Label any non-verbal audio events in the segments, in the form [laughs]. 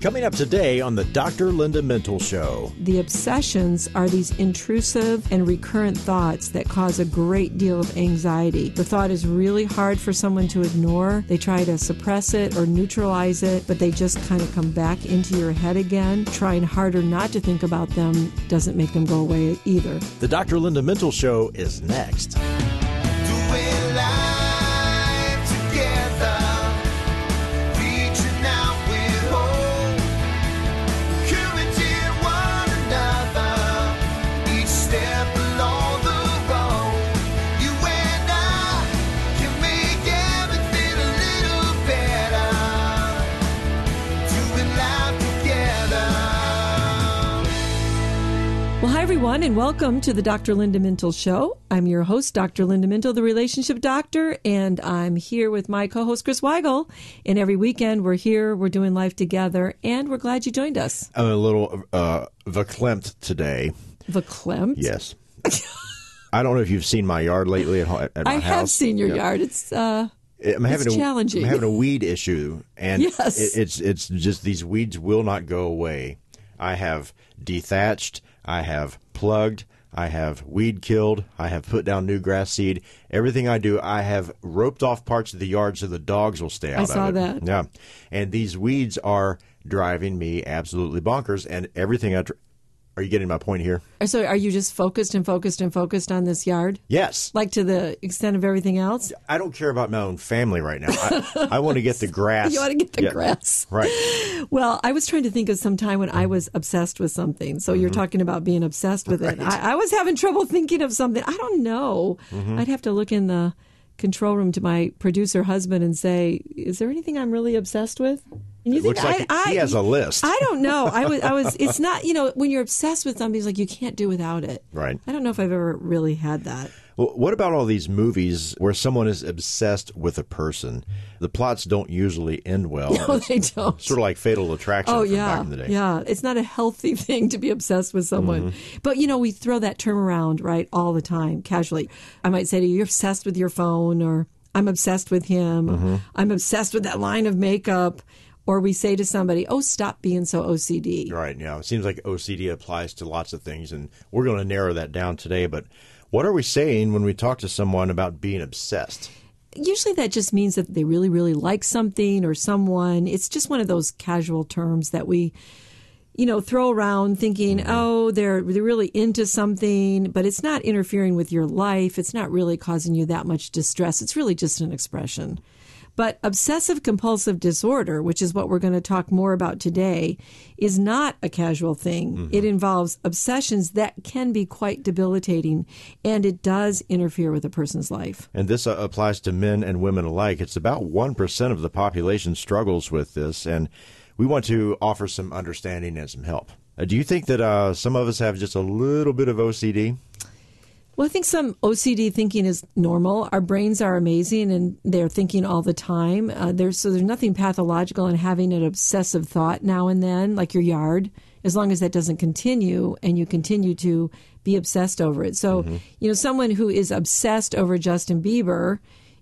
Coming up today on the Dr. Linda Mintle Show. The obsessions are these intrusive and recurrent thoughts that cause a great deal of anxiety. The thought is really hard for someone to ignore. They try to suppress it or neutralize it, but they just kind of come back into your head again. Trying harder not to think about them doesn't make them go away either. The Dr. Linda Mintle Show is next. Everyone, and welcome to the Dr. Linda Mintle Show. I'm your host, Dr. Linda Mintle, the relationship doctor, and I'm here with my co host, Chris Weigel. And every weekend, we're here, we're doing life together, and we're glad you joined us. I'm a little uh, verklempt today. Verklempt. Yes. [laughs] I don't know if you've seen my yard lately at, at my I house. have seen your Yeah. yard. It's, uh, I'm having It's a, challenging. I'm having a weed issue, and [laughs] Yes. it, it's it's just these weeds will not go away. I have dethatched, I have plugged, I have weed killed, I have put down new grass seed. Everything I do, I have roped off parts of the yard so the dogs will stay out. saw of it. That. Yeah, and these weeds are driving me absolutely bonkers. And everything I tr- are you getting my point here? so are you just focused and focused and focused on this yard? Yes. Like to the extent of everything else? I don't care about my own family right now. I, I want to get the [laughs] grass. You want to get the Yeah. grass. Right. Well, I was trying to think of some time when I was obsessed with something. So Mm-hmm. you're talking about being obsessed with it. I, I was having trouble thinking of something. I don't know. Mm-hmm. I'd have to look in the control room to my producer husband and say, "Is there anything I'm really obsessed with?" And you It looks like he has a list. I don't know. I was. I was. It's [laughs] not. You know, when you're obsessed with something, it's like you can't do without it. Right. I don't know if I've ever really had that. Well, what about all these movies where someone is obsessed with a person? The plots don't usually end well. [laughs] No, they don't. Sort of like Fatal Attraction Oh from yeah, back in the day. yeah. It's not a healthy [laughs] thing to be obsessed with someone. Mm-hmm. But you know, we throw that term around right all the time, casually. I might say to you, "You're obsessed with your phone," or "I'm obsessed with him," Mm-hmm. "I'm obsessed with that line of makeup," or we say to somebody, "Oh, stop being so OCD." Right. Yeah. It seems like OCD applies to lots of things, and we're going to narrow that down today. But what are we saying when we talk to someone about being obsessed? Usually, that just means that they really, really like something or someone. It's just one of those casual terms that we you know, throw around thinking, mm-hmm. oh, they're they're really into something, but it's not interfering with your life. It's not really causing you that much distress. It's really just an expression. But obsessive compulsive disorder, which is what we're going to talk more about today, is not a casual thing. It involves obsessions that can be quite debilitating, and it does interfere with a person's life. And this uh, applies to men and women alike. It's about 1% of the population struggles with this, and we want to offer some understanding and some help. Uh, do you think that uh, some of us have just a little bit of OCD? Well, I think some OCD thinking is normal. Our brains are amazing, and they're thinking all the time. Uh, there's so there's nothing pathological in having an obsessive thought now and then, like your yard, as long as that doesn't continue and you continue to be obsessed over it. So, you know, someone who is obsessed over Justin Bieber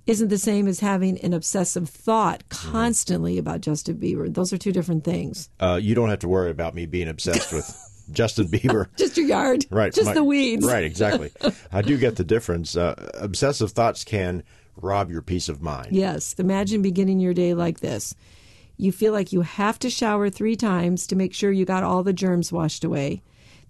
isn't the same as having an obsessive thought constantly about Justin Bieber. Those are two different things. Uh, you don't have to worry about me being obsessed with Justin Bieber. [laughs] Just your yard, Right. Just my- the weeds, Right, exactly. I do get the difference. Uh, obsessive thoughts can rob your peace of mind. Yes. Imagine beginning your day like this. You feel like you have to shower three times to make sure you got all the germs washed away.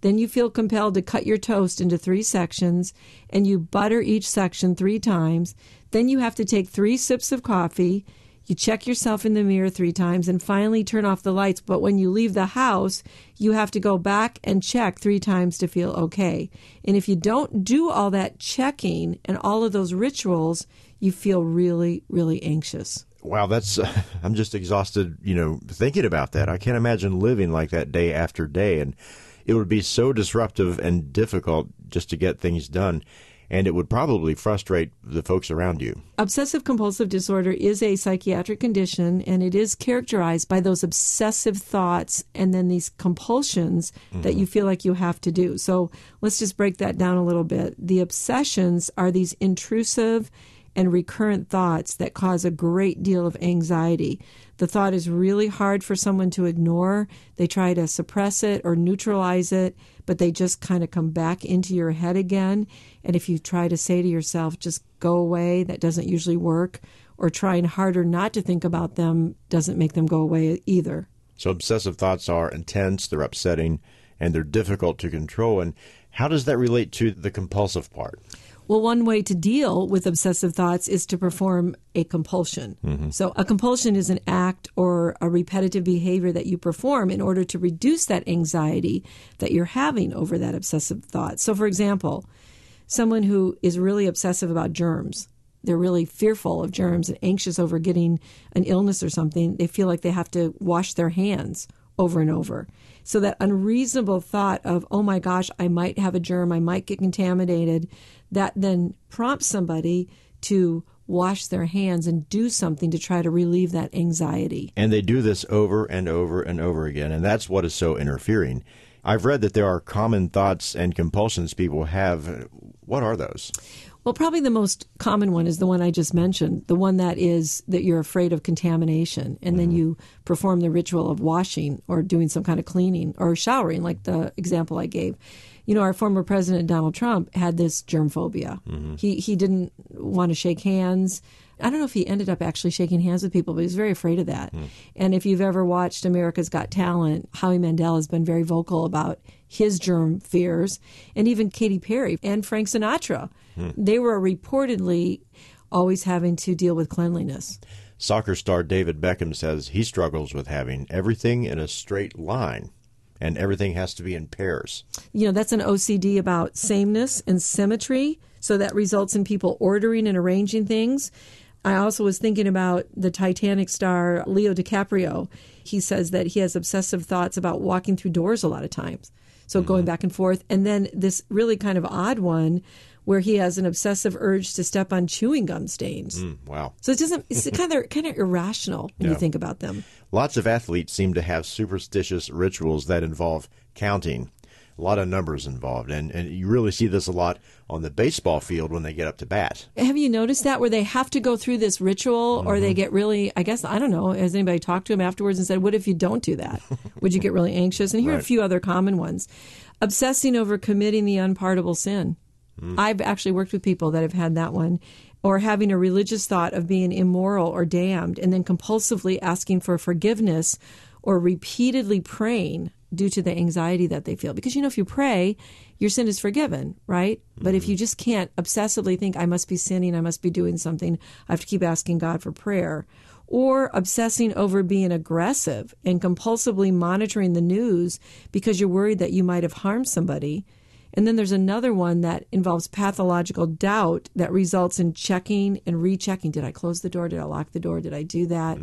Then you feel compelled to cut your toast into three sections and you butter each section three times. Then you have to take three sips of coffee. You check yourself in the mirror three times and finally turn off the lights. But when you leave the house, you have to go back and check three times to feel okay. And if you don't do all that checking and all of those rituals, you feel really, really anxious. Wow, that's uh, [laughs] I'm just exhausted, you know, thinking about that. I can't imagine living like that day after day and it would be so disruptive and difficult just to get things done and it would probably frustrate the folks around you. Obsessive compulsive disorder is a psychiatric condition and it is characterized by those obsessive thoughts and then these compulsions that mm-hmm. you feel like you have to do. So let's just break that down a little bit. The obsessions are these intrusive and recurrent thoughts that cause a great deal of anxiety. The thought is really hard for someone to ignore. They try to suppress it or neutralize it, but they just kind of come back into your head again. And if you try to say to yourself, just go away, that doesn't usually work, or trying harder not to think about them doesn't make them go away either. So obsessive thoughts are intense, they're upsetting, and they're difficult to control. And how does that relate to the compulsive part? Well, one way to deal with obsessive thoughts is to perform a compulsion. Mm-hmm. So, a compulsion is an act or a repetitive behavior that you perform in order to reduce that anxiety that you're having over that obsessive thought. So, for example, someone who is really obsessive about germs, they're really fearful of germs and anxious over getting an illness or something, they feel like they have to wash their hands over and over. So that unreasonable thought of, oh my gosh, I might have a germ, I might get contaminated, that then prompts somebody to wash their hands and do something to try to relieve that anxiety. And they do this over and over and over again, and that's what is so interfering. I've read that there are common thoughts and compulsions people have. What are those? Well, probably the most common one is the one I just mentioned, the one that is that you're afraid of contamination, and then mm-hmm. you perform the ritual of washing or doing some kind of cleaning or showering, like the example I gave. You know, our former president Donald Trump had this germ phobia. Mm-hmm. He he didn't want to shake hands. I don't know if he ended up actually shaking hands with people, but he was very afraid of that. Hmm. And if you've ever watched America's Got Talent, Howie Mandel has been very vocal about his germ fears, and even Katy Perry and Frank Sinatra. Hmm. They were reportedly always having to deal with cleanliness. Soccer star David Beckham says he struggles with having everything in a straight line, and everything has to be in pairs. You know, that's an OCD about sameness and symmetry. So that results in people ordering and arranging things. I also was thinking about the Titanic star Leo DiCaprio. He says that he has obsessive thoughts about walking through doors a lot of times. So mm-hmm. going back and forth. And then this really kind of odd one where he has an obsessive urge to step on chewing gum stains. Mm, wow. So it doesn't it's kind of [laughs] kind of irrational when you think about them. Lots of athletes seem to have superstitious rituals that involve counting. A lot of numbers involved, and, and you really see this a lot on the baseball field when they get up to bat. Have you noticed that where they have to go through this ritual or they get really, I guess, I don't know, has anybody talked to him afterwards and said, what if you don't do that? Would you get really anxious? And here are a few other common ones. Obsessing over committing the unpardonable sin. Mm. I've actually worked with people that have had that one. Or having a religious thought of being immoral or damned and then compulsively asking for forgiveness or repeatedly praying due to the anxiety that they feel. Because, you know, if you pray, your sin is forgiven, right? But if mm-hmm. you just can't obsessively think, I must be sinning, I must be doing something, I have to keep asking God for prayer. Or obsessing over being aggressive and compulsively monitoring the news because you're worried that you might have harmed somebody. And then there's another one that involves pathological doubt that results in checking and rechecking. Did I close the door? Did I lock the door? Did I do that?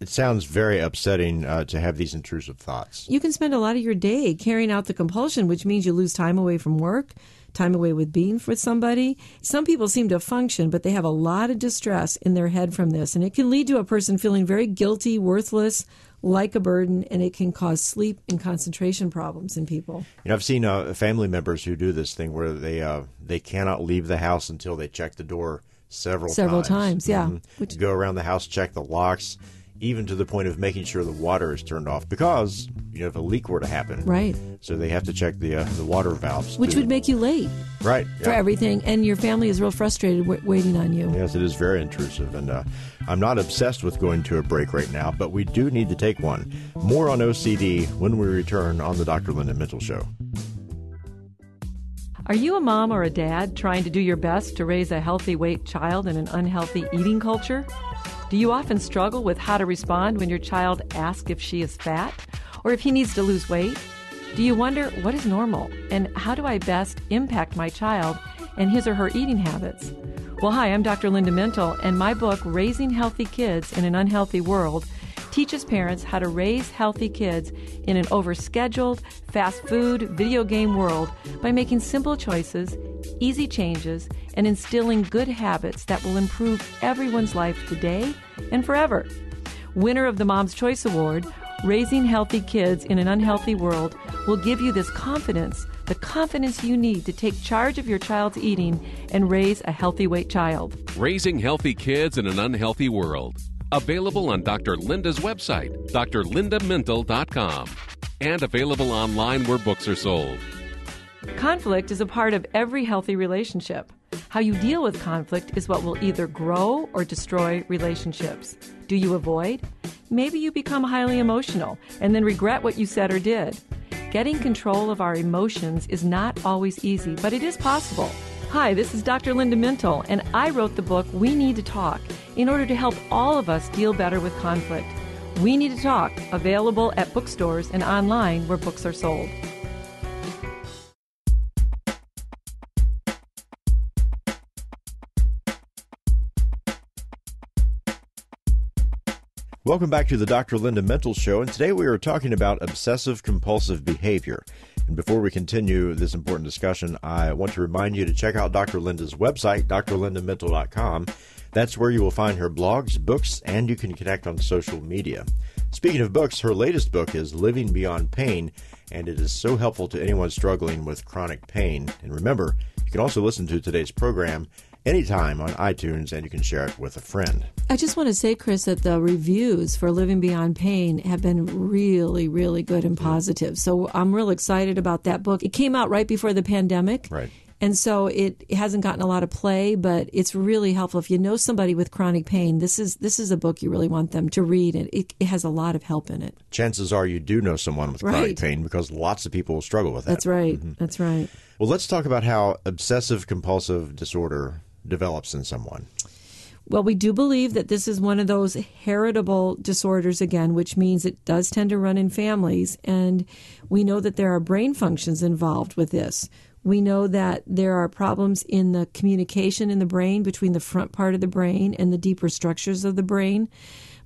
It sounds very upsetting uh, to have these intrusive thoughts. You can spend a lot of your day carrying out the compulsion, which means you lose time away from work, time away with being with somebody. Some people seem to function, but they have a lot of distress in their head from this. And it can lead to a person feeling very guilty, worthless, like a burden, and it can cause sleep and concentration problems in people. You know, I've seen uh, family members who do this thing where they uh, they cannot leave the house until they check the door several Several times. times, yeah. Mhm. Which- go around the house, check the locks, even to the point of making sure the water is turned off because you know if a leak were to happen, Right. So they have to check the uh, the water valves, Which too. would make you late right for everything, and your family is real frustrated w- waiting on you. Yes, it is very intrusive, and uh, I'm not obsessed with going to a break right now, but we do need to take one. More on OCD when we return on the Dr. Linda Mintle Show. Are you a mom or a dad trying to do your best to raise a healthy weight child in an unhealthy eating culture? Do you often struggle with how to respond when your child asks if she is fat or if he needs to lose weight? Do you wonder what is normal and how do I best impact my child and his or her eating habits? Well, hi, I'm Dr. Linda Mintle, and my book, Raising Healthy Kids in an Unhealthy World, teaches parents how to raise healthy kids in an overscheduled, fast food, video game world by making simple choices, easy changes, and instilling good habits that will improve everyone's life today and forever. Winner of the Mom's Choice Award, Raising Healthy Kids in an Unhealthy World will give you this confidence, the confidence you need to take charge of your child's eating and raise a healthy weight child. Raising Healthy Kids in an Unhealthy World. Available on Dr. Linda's website, drlindamintle.com, and available online where books are sold. Conflict is a part of every healthy relationship. How you deal with conflict is what will either grow or destroy relationships. Do you avoid? Maybe you become highly emotional and then regret what you said or did. Getting control of our emotions is not always easy, but it is possible. Hi, this is Dr. Linda Mintle, and I wrote the book We Need to Talk in order to help all of us deal better with conflict. We Need to Talk, available at bookstores and online where books are sold. Welcome back to the Dr. Linda Mintle Show, and today we are talking about obsessive compulsive behavior. And before we continue this important discussion, I want to remind you to check out Dr. Linda's website, drlindamintle.com. That's where you will find her blogs, books, and you can connect on social media. Speaking of books, her latest book is Living Beyond Pain, and it is so helpful to anyone struggling with chronic pain. And remember, you can also listen to today's program anytime on iTunes, and you can share it with a friend. I just want to say, Chris, that the reviews for Living Beyond Pain have been really, really good and mm-hmm. positive. So I'm real excited about that book. It came out right before the pandemic. Right. And so it hasn't gotten a lot of play, but it's really helpful. If you know somebody with chronic pain, this is this is a book you really want them to read, and it, it has a lot of help in it. Chances are you do know someone with chronic pain because lots of people struggle with that. That's right. Mm-hmm. That's right. Well, let's talk about how obsessive compulsive disorder develops in someone. Well, we do believe that this is one of those heritable disorders again, which means it does tend to run in families. And we know that there are brain functions involved with this. We know that there are problems in the communication in the brain between the front part of the brain and the deeper structures of the brain.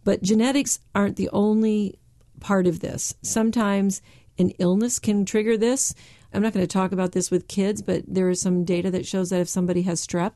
But genetics aren't the only part of this. Sometimes an illness can trigger this. I'm not going to talk about this with kids, but there is some data that shows that if somebody has strep,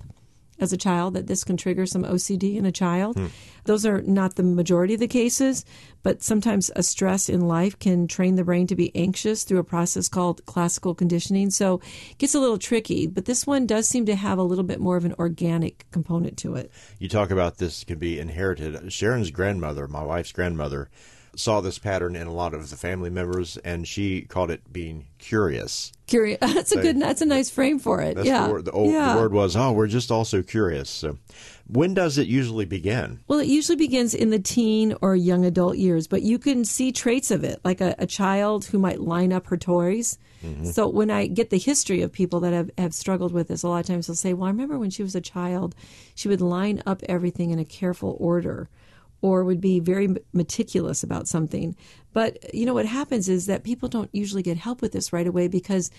as a child that this can trigger some OCD in a child. Hmm. Those are not the majority of the cases, but sometimes a stress in life can train the brain to be anxious through a process called classical conditioning. So it gets a little tricky, but this one does seem to have a little bit more of an organic component to it. You talk about this can be inherited. Sharon's grandmother, my wife's grandmother, saw this pattern in a lot of the family members, and she called it being curious. Curious. [laughs] That's a good. That's a nice frame for it. That's yeah. the word. The, old, yeah. the word was, "Oh, we're just also curious." So, when does it usually begin? Well, it usually begins in the teen or young adult years, but you can see traits of it, like a, a child who might line up her toys. Mm-hmm. So when I get the history of people that have, have struggled with this, a lot of times they'll say, Well, I remember when she was a child, she would line up everything in a careful order or would be very meticulous about something. But, you know, what happens is that people don't usually get help with this right away because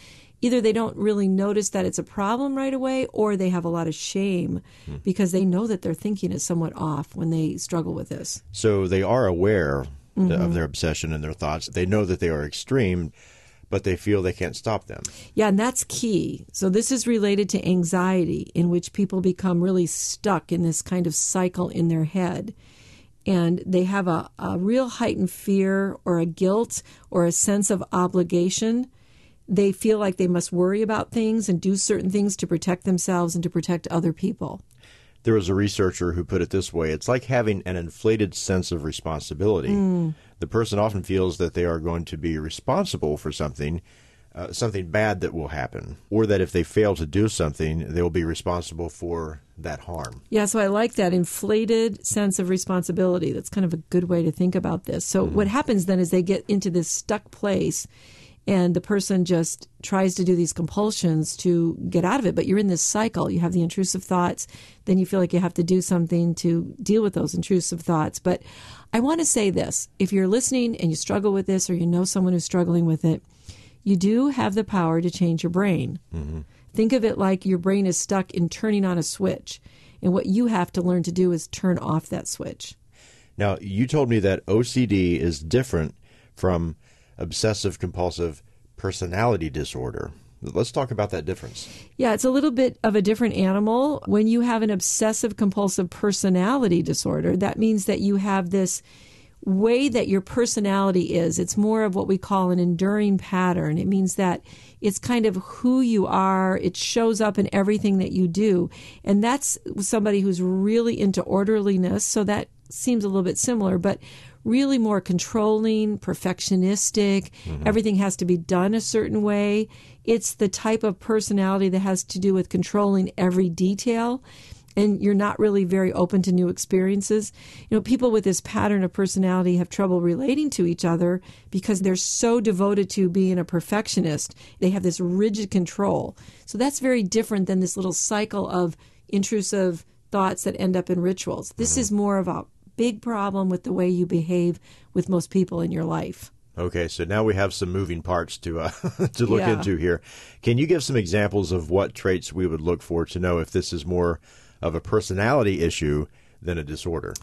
either they don't really notice that it's a problem right away or they have a lot of shame hmm. because they know that their thinking is somewhat off when they struggle with this. So they are aware of mm-hmm. their obsession and their thoughts. They know that they are extreme, but they feel they can't stop them. Yeah, and that's key. So, this is related to anxiety, in which people become really stuck in this kind of cycle in their head. And they have a, a real heightened fear or a guilt or a sense of obligation. They feel like they must worry about things and do certain things to protect themselves and to protect other people. There was a researcher who put it this way it's like having an inflated sense of responsibility. Hmm. The person often feels that they are going to be responsible for something, uh, something bad that will happen, or that if they fail to do something, they will be responsible for that harm. Yeah, so I like that inflated sense of responsibility. That's kind of a good way to think about this. So, what happens then is they get into this stuck place, and the person just tries to do these compulsions to get out of it. But you're in this cycle. You have the intrusive thoughts, then you feel like you have to do something to deal with those intrusive thoughts. But I want to say this if you're listening and you struggle with this, or you know someone who's struggling with it, you do have the power to change your brain. Mm-hmm. Think of it like your brain is stuck in turning on a switch. And what you have to learn to do is turn off that switch. Now, you told me that OCD is different from obsessive compulsive personality disorder. Let's talk about that difference. Yeah, it's a little bit of a different animal. When you have an obsessive compulsive personality disorder, that means that you have this way that your personality is. It's more of what we call an enduring pattern. It means that it's kind of who you are. It shows up in everything that you do. And that's somebody who's really into orderliness. So that seems a little bit similar, but really more controlling, perfectionistic. Mm-hmm. Everything has to be done a certain way. It's the type of personality that has to do with controlling every detail and you're not really very open to new experiences. You know, people with this pattern of personality have trouble relating to each other because they're so devoted to being a perfectionist. They have this rigid control. So that's very different than this little cycle of intrusive thoughts that end up in rituals. This is more of a big problem with the way you behave with most people in your life. Okay, so now we have some moving parts to uh, [laughs] to look Yeah. into here. Can you give some examples of what traits we would look for to know if this is more of a personality issue than a disorder?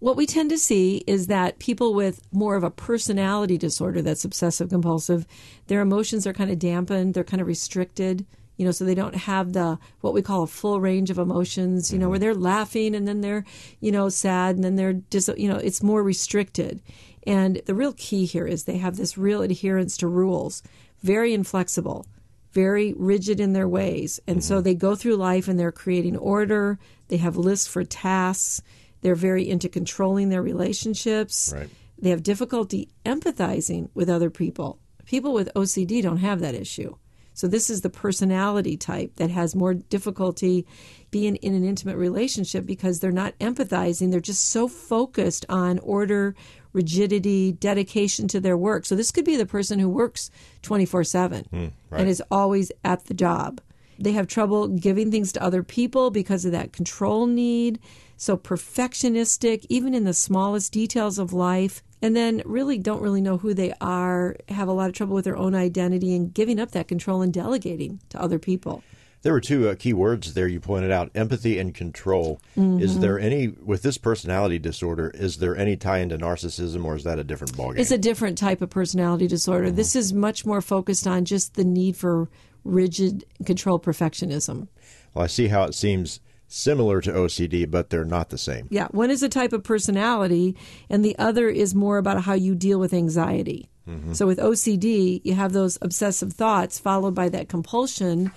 What we tend to see is that people with more of a personality disorder that's obsessive compulsive, their emotions are kind of dampened, they're kind of restricted, you know, so they don't have the what we call a full range of emotions, you know, where mm-hmm. they're laughing and then they're, you know, sad and then they're dis- you know, it's more restricted. And the real key here is they have this real adherence to rules, very inflexible very rigid in their ways. And so mm-hmm. they go through life and they're creating order. They have lists for tasks. They're very into controlling their relationships. Right. They have difficulty empathizing with other people. People with OCD don't have that issue. So this is the personality type that has more difficulty being in an intimate relationship because they're not empathizing. They're just so focused on order, rigidity, dedication to their work. So this could be the person who works 24/7 hmm, and is always at the job. They have trouble giving things to other people because of that control need. So perfectionistic, even in the smallest details of life. And then really don't really know who they are, have a lot of trouble with their own identity and giving up that control and delegating to other people. There were two uh, key words there you pointed out: empathy and control. Mm-hmm. Is there any with this personality disorder? Is there any tie into narcissism, or is that a different ballgame? It's a different type of personality disorder. Mm-hmm. This is much more focused on just the need for rigid control perfectionism. well, I see how it seems similar to OCD, but they're not the same. Yeah, one is a type of personality, and the other is more about how you deal with anxiety. Mm-hmm. So with OCD, you have those obsessive thoughts followed by that compulsion.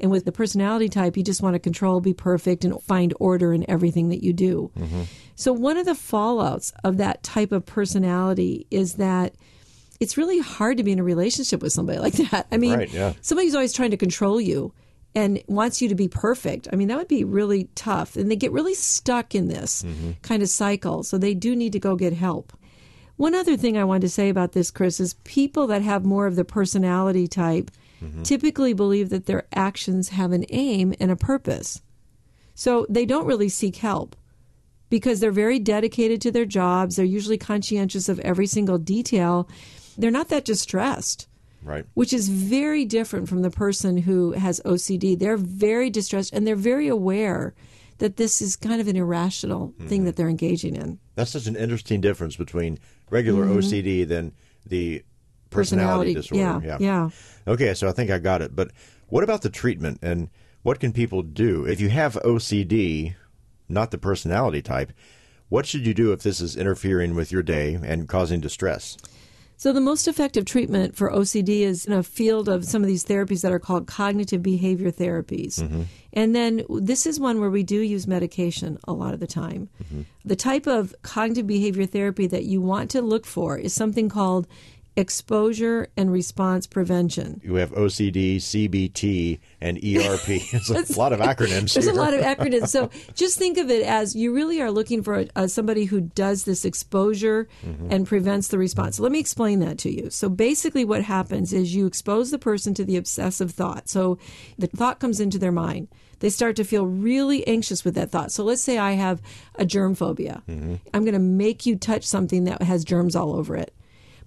And with the personality type, you just want to control, be perfect, and find order in everything that you do. Mm-hmm. So, one of the fallouts of that type of personality is that it's really hard to be in a relationship with somebody [laughs] like that. I mean, Right, yeah. somebody who's always trying to control you and wants you to be perfect. I mean, that would be really tough. And they get really stuck in this mm-hmm. kind of cycle. So they do need to go get help. One other thing I wanted to say about this, Chris, is people that have more of the personality type typically believe that their actions have an aim and a purpose. So they don't really seek help because they're very dedicated to their jobs. They're usually conscientious of every single detail. They're not that distressed Right. which is very different from the person who has OCD. They're very distressed and they're very aware that this is kind of an irrational thing mm-hmm. that they're engaging in. That's such an interesting difference between regular mm-hmm. OCD than the personality, disorder. Yeah, yeah. Okay, so I think I got it. But what about the treatment and what can people do? If you have OCD, not the personality type, what should you do if this is interfering with your day and causing distress? So the most effective treatment for OCD is in a field of some of these therapies that are called cognitive behavior therapies. Mm-hmm. And then this is one where we do use medication a lot of the time. Mm-hmm. The type of cognitive behavior therapy that you want to look for is something called exposure and response prevention. You have OCD, CBT, and ERP. [laughs] it's a lot of acronyms. There's a lot of acronyms. So [laughs] just think of it as you really are looking for a, a, somebody who does this exposure mm-hmm. and prevents the response. So let me explain that to you. So basically, what happens is you expose the person to the obsessive thought. So the thought comes into their mind. They start to feel really anxious with that thought. So let's say I have a germ phobia. Mm-hmm. I'm going to make you touch something that has germs all over it.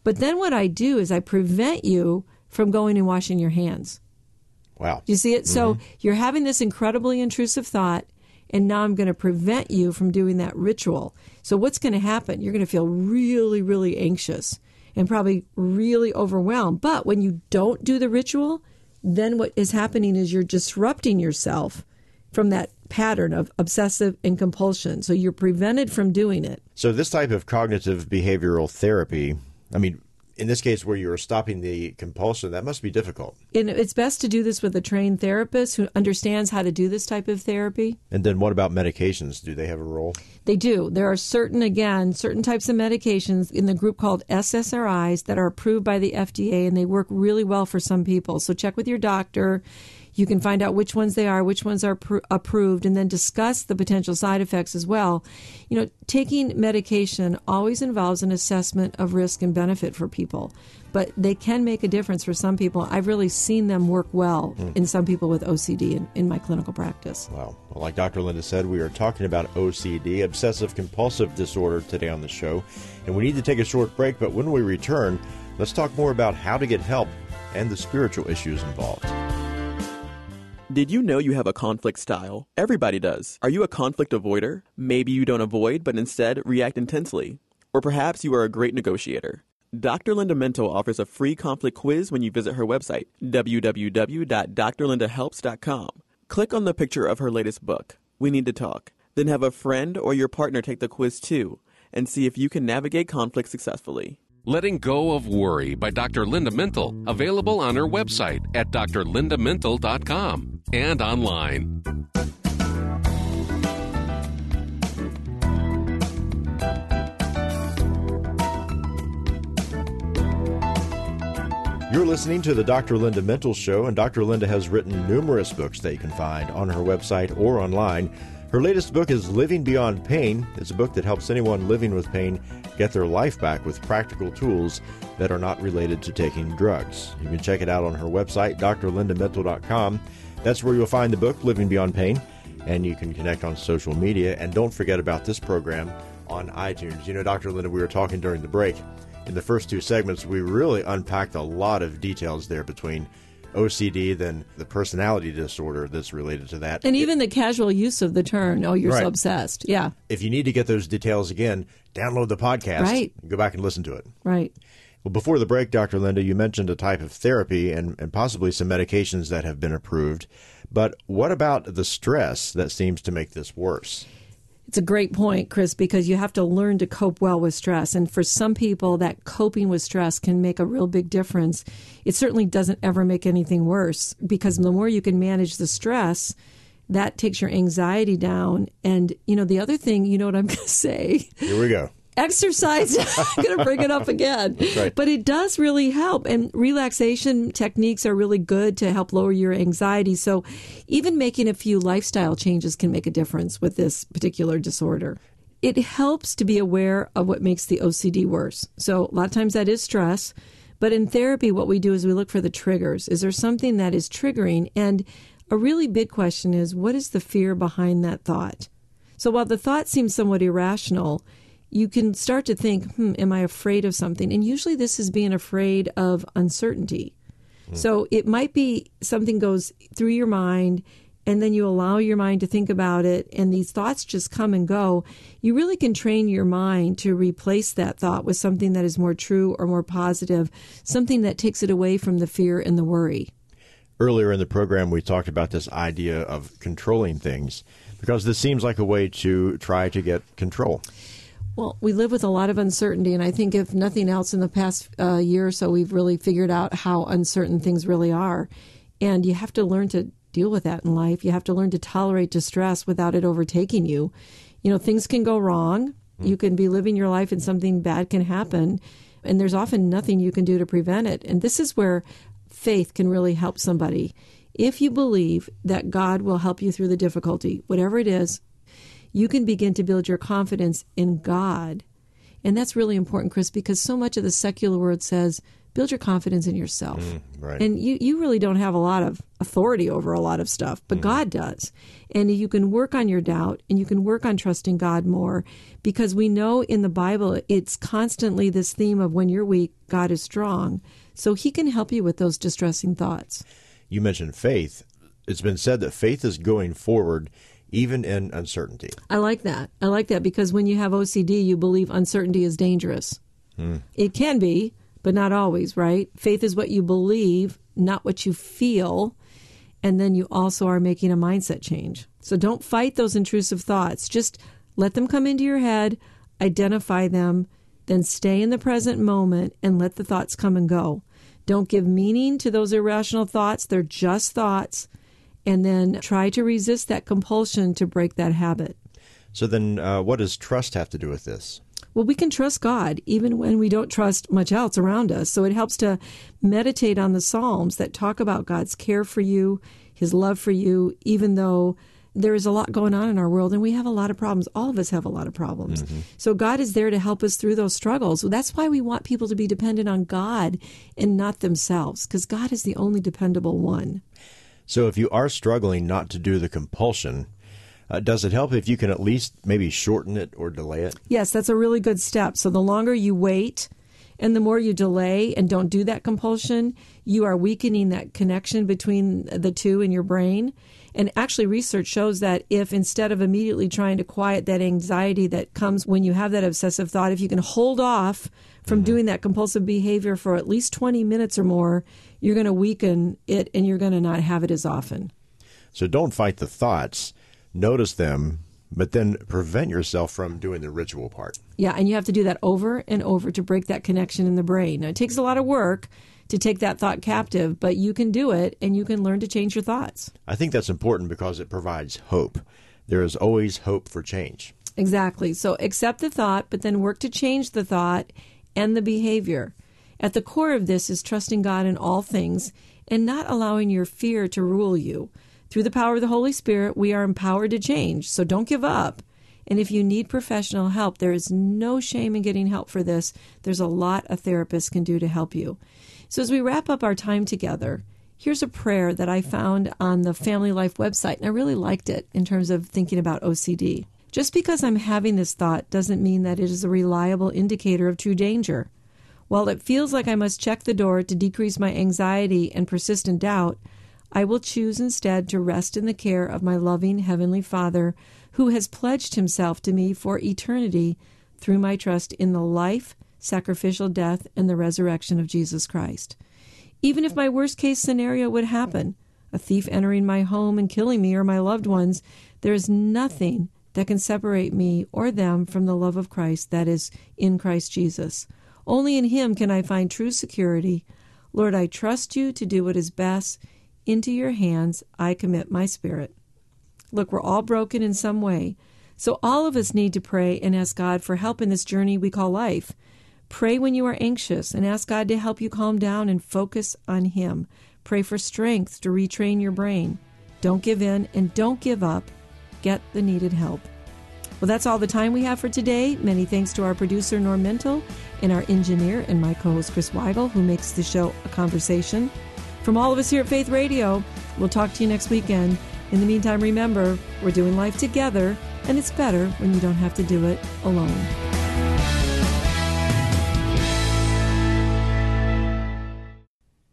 But then what I do is I prevent you from going and washing your hands. Wow. You see it? So mm-hmm. you're having this incredibly intrusive thought, and now I'm going to prevent you from doing that ritual. So what's going to happen? You're going to feel really, really anxious and probably really overwhelmed. But when you don't do the ritual, then what is happening is you're disrupting yourself from that pattern of obsessive and compulsion. So you're prevented from doing it. So this type of cognitive behavioral therapy, I mean, in this case where you're stopping the compulsion, that must be difficult. And it's best to do this with a trained therapist who understands how to do this type of therapy. And then what about medications? Do they have a role? They do. There are certain, again, certain types of medications in the group called SSRIs that are approved by the FDA and they work really well for some people. So check with your doctor. You can find out which ones they are, which ones are pr- approved, and then discuss the potential side effects as well. You know, taking medication always involves an assessment of risk and benefit for people, but they can make a difference for some people. I've really seen them work well hmm. in some people with OCD in, in my clinical practice. Wow. Well, like Dr. Linda said, we are talking about OCD, obsessive compulsive disorder, today on the show. And we need to take a short break, but when we return, let's talk more about how to get help and the spiritual issues involved. Did you know you have a conflict style? Everybody does. Are you a conflict avoider? Maybe you don't avoid, but instead react intensely. Or perhaps you are a great negotiator. Dr. Linda Mintle offers a free conflict quiz when you visit her website, www.drlindahelps.com. Click on the picture of her latest book, We Need to Talk. Then have a friend or your partner take the quiz too, and see if you can navigate conflict successfully. Letting Go of Worry by Dr. Linda Mintle, available on her website at drlindamintle.com and online. You're listening to the Dr. Linda Mintle Show, and Dr. Linda has written numerous books that you can find on her website or online. Her latest book is Living Beyond Pain. It's a book that helps anyone living with pain get their life back with practical tools that are not related to taking drugs. You can check it out on her website, drlindamintle.com. That's where you'll find the book, Living Beyond Pain, and you can connect on social media. And don't forget about this program on iTunes. You know, Dr. Linda, we were talking during the break. In the first two segments, we really unpacked a lot of details there between OCD, than the personality disorder that's related to that. And even the casual use of the term, oh, you're Right. so obsessed. Yeah, if you need to get those details again, download the podcast. Right. Go back and listen to it. right. Well, before the break, Dr. Linda, you mentioned a type of therapy and, and possibly some medications that have been approved. But what about the stress that seems to make this worse? It's a great point, Chris, because you have to learn to cope well with stress. And for some people, that coping with stress can make a real big difference. It certainly doesn't ever make anything worse because the more you can manage the stress, that takes your anxiety down. And, you know, the other thing, you know what I'm [laughs] going to say? Here we go. Exercise. [laughs] I'm going to bring it up again. right. But it does really help. And relaxation techniques are really good to help lower your anxiety. So even making a few lifestyle changes can make a difference with this particular disorder. It helps to be aware of what makes the OCD worse. So a lot of times that is stress. But in therapy, what we do is we look for the triggers. Is there something that is triggering? And a really big question is what is the fear behind that thought? So while the thought seems somewhat irrational, you can start to think, hmm, am I afraid of something? And usually this is being afraid of uncertainty. So it might be something goes through your mind and then you allow your mind to think about it and these thoughts just come and go. You really can train your mind to replace that thought with something that is more true or more positive, something that takes it away from the fear and the worry. Earlier in the program, we talked about this idea of controlling things because this seems like a way to try to get control. Well, we live with a lot of uncertainty, and I think if nothing else in the past uh, year or so, we've really figured out how uncertain things really are. And you have to learn to deal with that in life. You have to learn to tolerate distress without it overtaking you. You know, things can go wrong. You can be living your life and something bad can happen, and there's often nothing you can do to prevent it. And this is where faith can really help somebody. If you believe that God will help you through the difficulty, whatever it is, you can begin to build your confidence in God. And that's really important, Chris, because so much of the secular world says build your confidence in yourself. Mm, right. And you, you really don't have a lot of authority over a lot of stuff, but mm-hmm. God does. And you can work on your doubt and you can work on trusting God more because we know in the Bible it's constantly this theme of when you're weak, God is strong. So he can help you with those distressing thoughts. You mentioned faith. It's been said that faith is going forward even in uncertainty. I like that. I like that because when you have OCD, you believe uncertainty is dangerous. Hmm. It can be, but not always, right? Faith is what you believe, not what you feel. And then you also are making a mindset change. So don't fight those intrusive thoughts. Just let them come into your head, identify them, then stay in the present moment and let the thoughts come and go. Don't give meaning to those irrational thoughts. They're just thoughts. And then try to resist that compulsion to break that habit. So then, uh, what does trust have to do with this? Well, we can trust God even when we don't trust much else around us. So it helps to meditate on the Psalms that talk about God's care for you, His love for you, even though there is a lot going on in our world and we have a lot of problems. All of us have a lot of problems. So God is there to help us through those struggles. That's why we want people to be dependent on God and not themselves, because God is the only dependable one. So if you are struggling not to do the compulsion, uh, does it help if you can at least maybe shorten it or delay it? Yes, that's a really good step. So the longer you wait and the more you delay and don't do that compulsion, you are weakening that connection between the two in your brain. And actually, research shows that if instead of immediately trying to quiet that anxiety that comes when you have that obsessive thought, if you can hold off from doing that compulsive behavior for at least 20 minutes or more, you're going to weaken it and you're going to not have it as often. So don't fight the thoughts, notice them, but then prevent yourself from doing the ritual part. Yeah, and you have to do that over and over to break that connection in the brain. Now, it takes a lot of work to take that thought captive, but you can do it and you can learn to change your thoughts. I think that's important because it provides hope. There is always hope for change. Exactly. So accept the thought, but then work to change the thought and the behavior. At the core of this is trusting God in all things and not allowing your fear to rule you. Through the power of the Holy Spirit, we are empowered to change, so don't give up. And if you need professional help, there is no shame in getting help for this. There's a lot a therapist can do to help you. So, as we wrap up our time together, here's a prayer that I found on the Family Life website, and I really liked it in terms of thinking about OCD. Just because I'm having this thought doesn't mean that it is a reliable indicator of true danger. While it feels like I must check the door to decrease my anxiety and persistent doubt, I will choose instead to rest in the care of my loving Heavenly Father, who has pledged himself to me for eternity through my trust in the life, sacrificial death, and the resurrection of Jesus Christ. Even if my worst case scenario would happen, a thief entering my home and killing me or my loved ones, there is nothing that can separate me or them from the love of Christ that is in Christ Jesus. Only in Him can I find true security. Lord, I trust you to do what is best. Into your hands I commit my spirit. Look, we're all broken in some way. So all of us need to pray and ask God for help in this journey we call life. Pray when you are anxious and ask God to help you calm down and focus on Him. Pray for strength to retrain your brain. Don't give in and don't give up. Get the needed help. Well, that's all the time we have for today. Many thanks to our producer, Norm Mintle, and our engineer and my co host, Chris Weigel, who makes the show a conversation. From all of us here at Faith Radio, we'll talk to you next weekend. In the meantime, remember, we're doing life together, and it's better when you don't have to do it alone.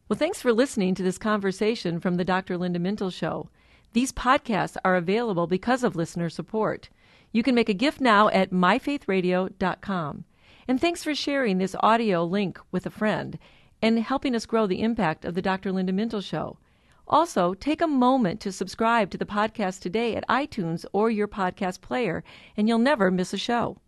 Well, thanks for listening to this conversation from the Dr. Linda Mintle Show. These podcasts are available because of listener support. You can make a gift now at myfaithradio.com. And thanks for sharing this audio link with a friend and helping us grow the impact of the Dr. Linda Mintle Show. Also, take a moment to subscribe to the podcast today at iTunes or your podcast player, and you'll never miss a show.